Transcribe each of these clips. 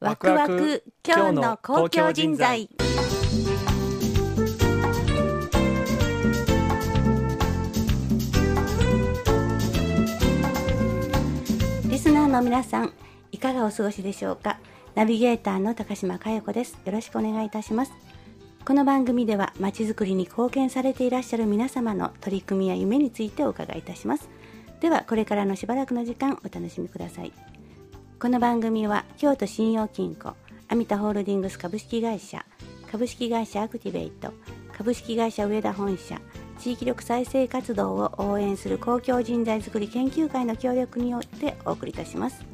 ワクワク今日の公共人材。リスナーの皆さんいかがお過ごしでしょうか？ナビゲーターの高島佳代子です。よろしくお願いいたします。この番組ではまちづくりに貢献されていらっしゃる皆様の取り組みや夢についてお伺いいたします。ではこれからのしばらくの時間お楽しみください。この番組は京都信用金庫アミタホールディングス株式会社株式会社アクティベイト株式会社上田本社地域力再生活動を応援する公共人材づくり研究会の協力によってお送りいたします。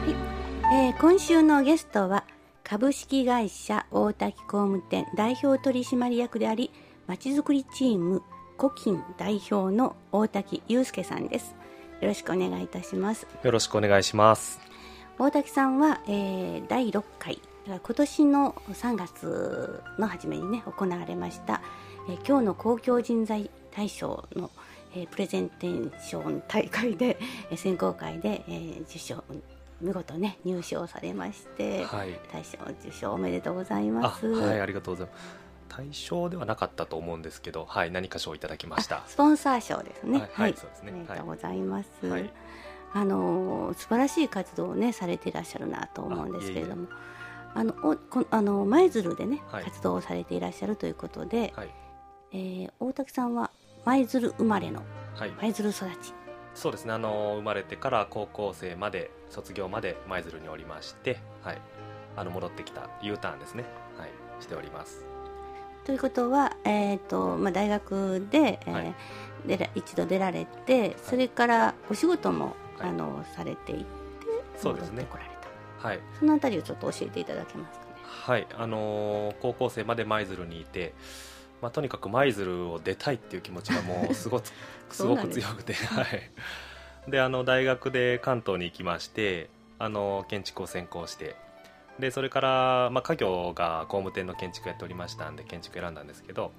はい、えー今週のゲストは株式会社大滝工務店代表取締役でありまちづくりチームコキン代表の大滝祐介さんですよろしくお願いいたしますよろしくお願いします。大滝さんは、えー第6回今年の3月の初めにね行われました、えー今日の公共人材大賞の、えープレゼンテーション大会で、えー選考会で、えー受賞見事ね入賞されまして、はい。大賞受賞おめでとうございあ、ます。はい、ありがとうございます。対象ではなかったと思うんですけど、はい、何か賞をいただきましたあ。スポンサー賞ですね。はいはいそうですねおめでとうございます。はいあの素晴らしい活動をねされていらっしゃるなと思うんですけれども、あのおこあの舞鶴でね、はい活動をされていらっしゃるということで、はい、えー大滝さんは舞鶴生まれのはい、舞鶴育ち。そうですね。あの生まれてから高校生まで卒業まで舞鶴におりまして、はい、あの戻ってきた U ターンですね。はい、しております。ということは、えーとまあ、大学で、えーはい出ら一度出られてそれからお仕事も、はいあのされていてそうですね戻ってこられたはい、そのあたりをちょっと教えていただけますかね。はい、あのー高校生まで舞鶴にいて。まあ、とにかく舞鶴を出たいっていう気持ちがもうすごく すごく強くて、はい、であの大学で関東に行きましてあの建築を専攻してでそれから、まあ、家業が工務店の建築やっておりましたんで建築選んだんですけど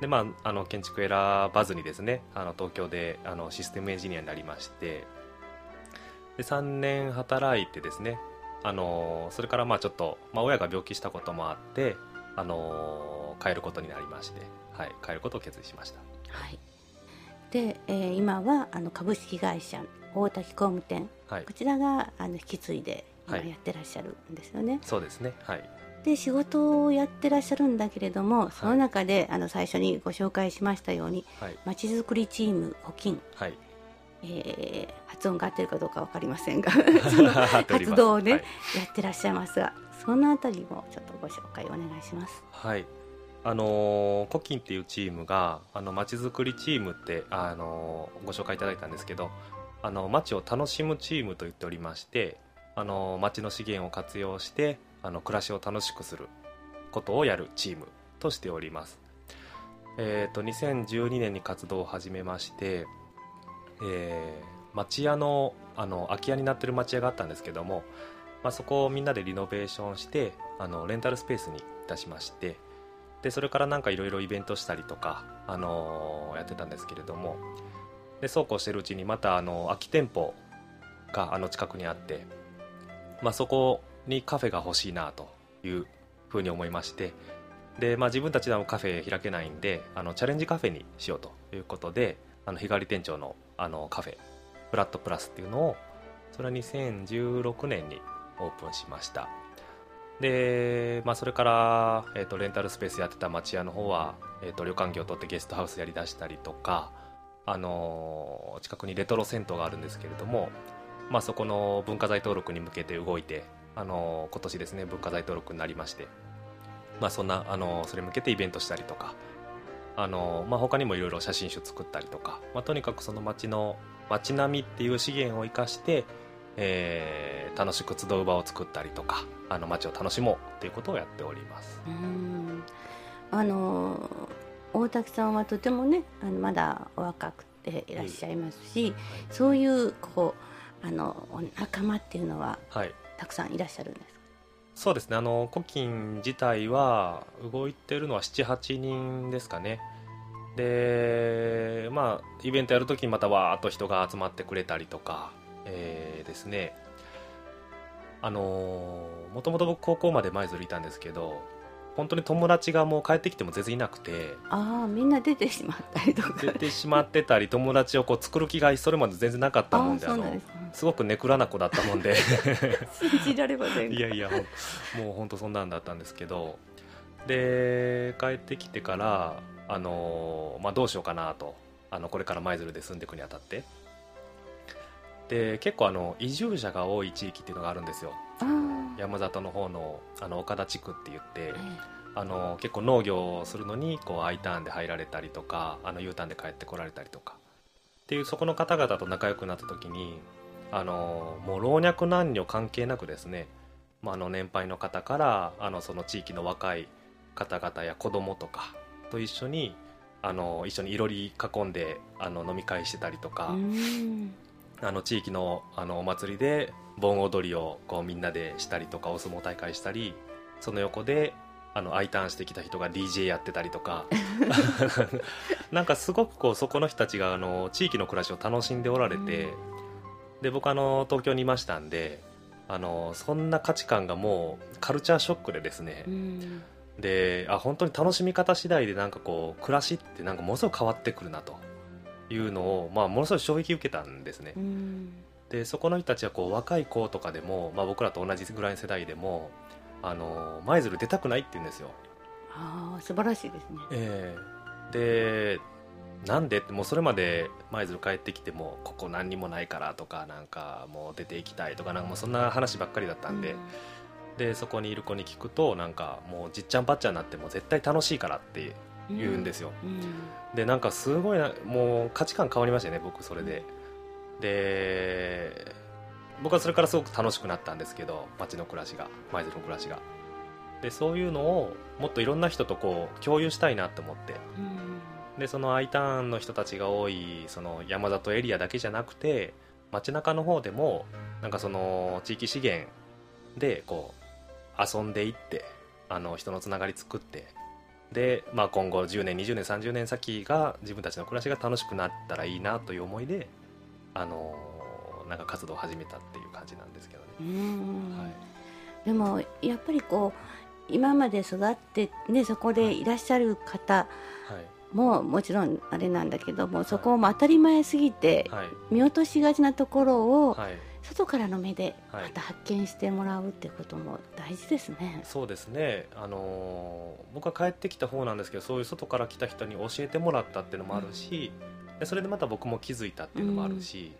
で、まあ、あの建築選ばずにですねあの東京であのシステムエンジニアになりましてで3年働いてですねあのそれからまあちょっと、まあ、親が病気したこともあってあの帰ることになりまして、はい、帰ることを決意しました。はい、で、えー今はあの株式会社大滝工務店。はい。こちらがあの引き継いで今はい。やってらっしゃるんですよね。そうですね。はい。で仕事をやってらっしゃるんだけれども、その中であの最初にご紹介しましたようにはい。まちづくりチーム補金、はいえー発音が合ってるかどうかわかりませんが その活動をね、はい。やってらっしゃいますがそのあたりもちょっとご紹介お願いします。はい。あのーコキンっていうチームがあの街づくりチームって、あのーご紹介いただいたんですけどあの街を楽しむチームと言っておりましてあのー街の資源を活用してあの暮らしを楽しくすることをやるチームとしております。えー、と2012年に活動を始めまして、えー町屋のあの空き家になってる町屋があったんですけども、まあ、そこをみんなでリノベーションしてあのレンタルスペースにいたしましてでそれからなんかいろいろイベントしたりとか、あのーやってたんですけれどもでそうこうしてるうちにまたあの空き店舗があの近くにあって、まあ、そこにカフェが欲しいなというふうに思いましてで、まあ、自分たちでもカフェ開けないんであのチャレンジカフェにしようということであの日帰り店長のあのカフェフラットプラスっていうのをそれは2016年にオープンしました。で、まあ、それから、えー、とレンタルスペースやってた町屋の方は、えー、と旅館業を取ってゲストハウスやりだしたりとか、あのー近くにレトロ銭湯があるんですけれども、まあ、そこの文化財登録に向けて動いて、あのー今年ですね文化財登録になりまして、まあ、そんな、あのーそれに向けてイベントしたりとか、あのーまあ、他にもいろいろ写真集作ったりとか、まあ、とにかくその町の街並みっていう資源を生かして、えー楽しく集う場を作ったりとかあの街を楽しもうっていうことをやっております。うーん。あの大滝さんはとてもねあのまだお若くていらっしゃいますし、そういうこうあのお仲間っていうのははい。たくさんいらっしゃるんですか？そうですね。あの古今自体は動いてるのは78人ですかね。でまあイベントやるときにまたわーっと人が集まってくれたりとか、えー、ですね。あのもともと僕高校まで舞鶴いたんですけど本当に友達がもう帰ってきても全然いなくて。ああみんな出てしまったりとか。出てしまってたり友達をこう作る気がそれまで全然なかったもんであのすごくネクラな子だったもんで。信じられませんいやいやもう本当そんなんだったんですけど。で帰ってきてからあの、まあ、どうしようかなと。あのこれから舞鶴で住んでいくにあたって。で結構あの移住者が多い地域っていうのがあるんですよ山里の方のあの岡田地区って言って、あの結構農業をするのにこう I ターンで入られたりとかあの U ターンで帰ってこられたりとか。っていうそこの方々と仲良くなった時にあのもう老若男女関係なくですね、まあ、あの年配の方からあのその地域の若い方々や子供とかと一緒にあの一緒にいろり囲んであの飲み会してたりとかあの地域のあのお祭りで盆踊りをこうみんなでしたりとかお相撲大会したりその横であの I ターンしてきた人が DJ やってたりとか。なんかすごくこうそこの人たちがあの地域の暮らしを楽しんでおられて、で僕あの東京にいましたんであのそんな価値観がもうカルチャーショックでですね、であ本当に楽しみ方次第でなんかこう暮らしってなんかものすごく変わってくるなというのを、まあ、ものすごい衝撃受けたんですね、でそこの人たちはこう若い子とかでも、まあ、僕らと同じぐらいの世代でもあの舞鶴出たくないって言うんですよ。ああ素晴らしいですね。ええ。ー、でなんでってもうそれまで舞鶴帰ってきてもここ何にもないからとかなんかもう出ていきたいとかなんかもうそんな話ばっかりだったんで、うん、でそこにいる子に聞くとなんかもうじっちゃんばっちゃんになっても絶対楽しいからって言うんですよ、でなんかすごいなもう価値観変わりましたね僕それで、で僕はそれからすごく楽しくなったんですけど街の暮らしが舞鶴の暮らしが。でそういうのをもっといろんな人とこう共有したいなと思って、でその I ターンの人たちが多いその山里エリアだけじゃなくて街中の方でもなんかその地域資源でこう遊んでいってあの人のつながり作ってで、まあ、今後10年20年30年先が自分たちの暮らしが楽しくなったらいいなという思いであのなんか活動を始めたっていう感じなんですけどね。はい、でもやっぱりこう今まで育って、ね、そこでい。らっしゃる方ももちろんあれなんだけども、そこも当たり前すぎて、見落としがちなところを、外からの目でまた発見してもらうってことも大事ですね。そうですね、あのー、僕は帰ってきた方なんですけどそういう外から来た人に教えてもらったっていうのもあるし、うん、でそれでまた僕も気づいたっていうのもあるし、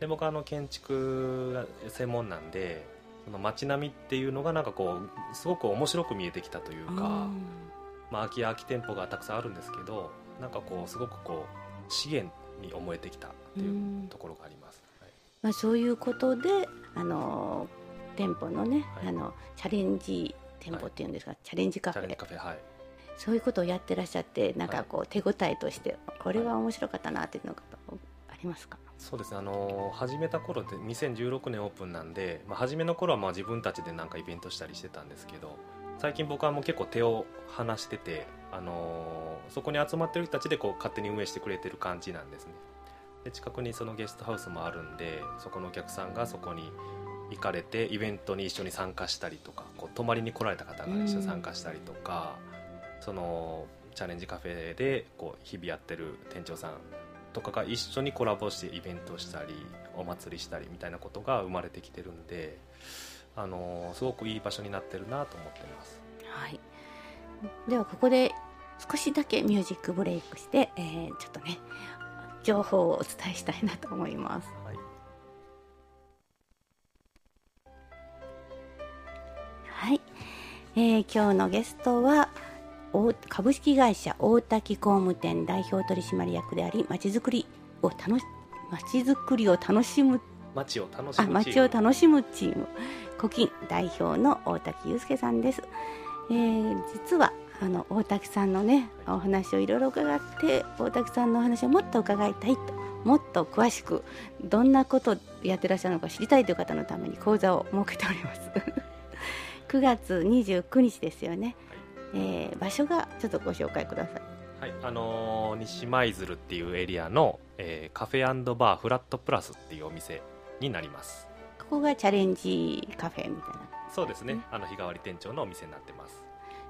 で僕はあの建築が専門なんでその街並みっていうのがなんかこうすごく面白く見えてきたというか、まあ、空き家空き店舗がたくさんあるんですけどなんかこうすごくこう資源に思えてきたっていうところがあります、はい、まあ、そういうことであの店舗のね、はい、あのチャレンジ店舗っていうんですか、はい、チャレンジカフェ。カフェ、はい、そういうことをやってらっしゃってなんかこう手応えとしてこれは面白かったなっていうのがありますか、そうですね。あの始めた頃って2016年オープンなんで、まあ、初めの頃はまあ自分たちでなんかイベントしたりしてたんですけど最近僕はもう結構手を離してて、あのそこに集まってる人たちでこう勝手に運営してくれてる感じなんですねで近くにそのゲストハウスもあるんでそこのお客さんがそこに行かれてイベントに一緒に参加したりとかこう泊まりに来られた方が一緒に参加したりとか、そのチャレンジカフェでこう日々やってる店長さんとかが一緒にコラボしてイベントしたりお祭りしたりみたいなことが生まれてきてるんであのすごくいい場所になってるなと思ってます、はい、ではここで少しだけミュージックブレイクして、えー、ちょっとね情報をお伝えしたいなと思います。はい。はい、えー、今日のゲストは株式会社大滝工務店代表取締役でありまちづくりを楽しまちづくりを楽しむ街を楽しむ街を楽しむチーム古今代表の大滝祐介さんです、えー、実はあの大滝さんのねお話をいろいろ伺って大滝さんのお話をもっと伺いたいともっと詳しくどんなことをやってらっしゃるのか知りたいという方のために講座を設けております。9月29日ですよね、えー場所がちょっとご紹介ください。はい。あのー西舞鶴っていうエリアの、えーカフェバーフラットプラスっていうお店になります。ここがチャレンジカフェみたいな。そうですね。ねあの日替わり店長のお店になってます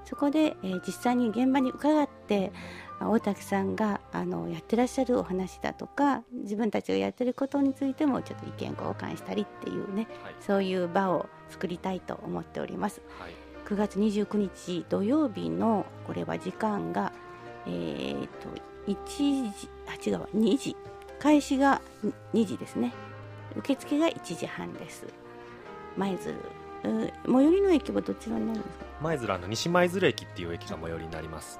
そこで、えー実際に現場に伺ってあ大竹さんがあのやってらっしゃるお話だとか自分たちがやってることについてもちょっと意見交換したりっていうねはい、そういう場を作りたいと思っております。はい、9月29日土曜日のこれは時間がえー、と1時あ違うわ2時。開始が2時ですね。受付が1時半です。舞鶴う最寄りの駅はどちらになるんですか？舞鶴あの西舞鶴駅っていう駅が最寄りになります。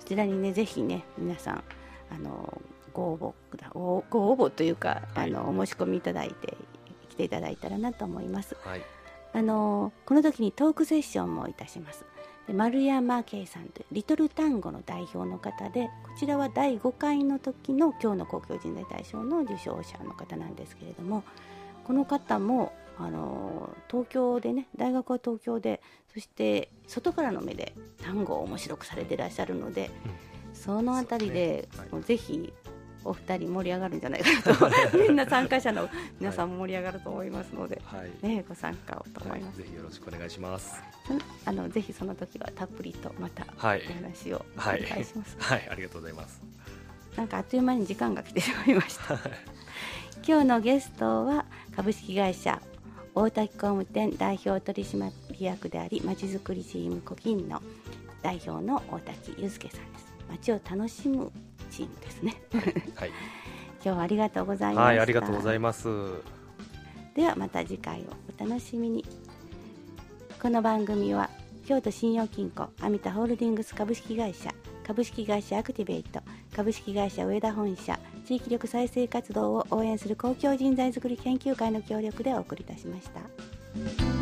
そちらにねぜひね皆さんあのご応募ごご応募というか、はい。あのお申し込みいただいて来ていただいたらなと思います。はい。あのこの時にトークセッションもいたします。で丸山圭さんというリトル単語の代表の方でこちらは第5回の時の今日の公共人材大賞の受賞者の方なんですけれどもこの方もあの東京でね大学は東京でそして外からの目で単語を面白くされていらっしゃるので、そのあたりでね。はい。もうぜひお二人盛り上がるんじゃないかなと みんな参加者の皆さんも盛り上がると思いますので、はい、ね、ご参加をと思はいいます。ぜひよろしくお願いします。あのぜひその時はたっぷりとまたはい。お話をおはい。願いします。はい。ありがとうございます。なんかあっという間に時間が来てしまいました。今日のゲストは株式会社大滝工務店代表取締役でありまちづくりチームコキンの代表の大滝祐介さんです。街を楽しむチームですね。はい、今日はありがとうございました。はい、ありがとうございますではまた次回をお楽しみにこの番組は京都信用金庫アミタホールディングス株式会社株式会社アクティベイト株式会社上田本社地域力再生活動を応援する公共人材づくり研究会の協力でお送りいたしました。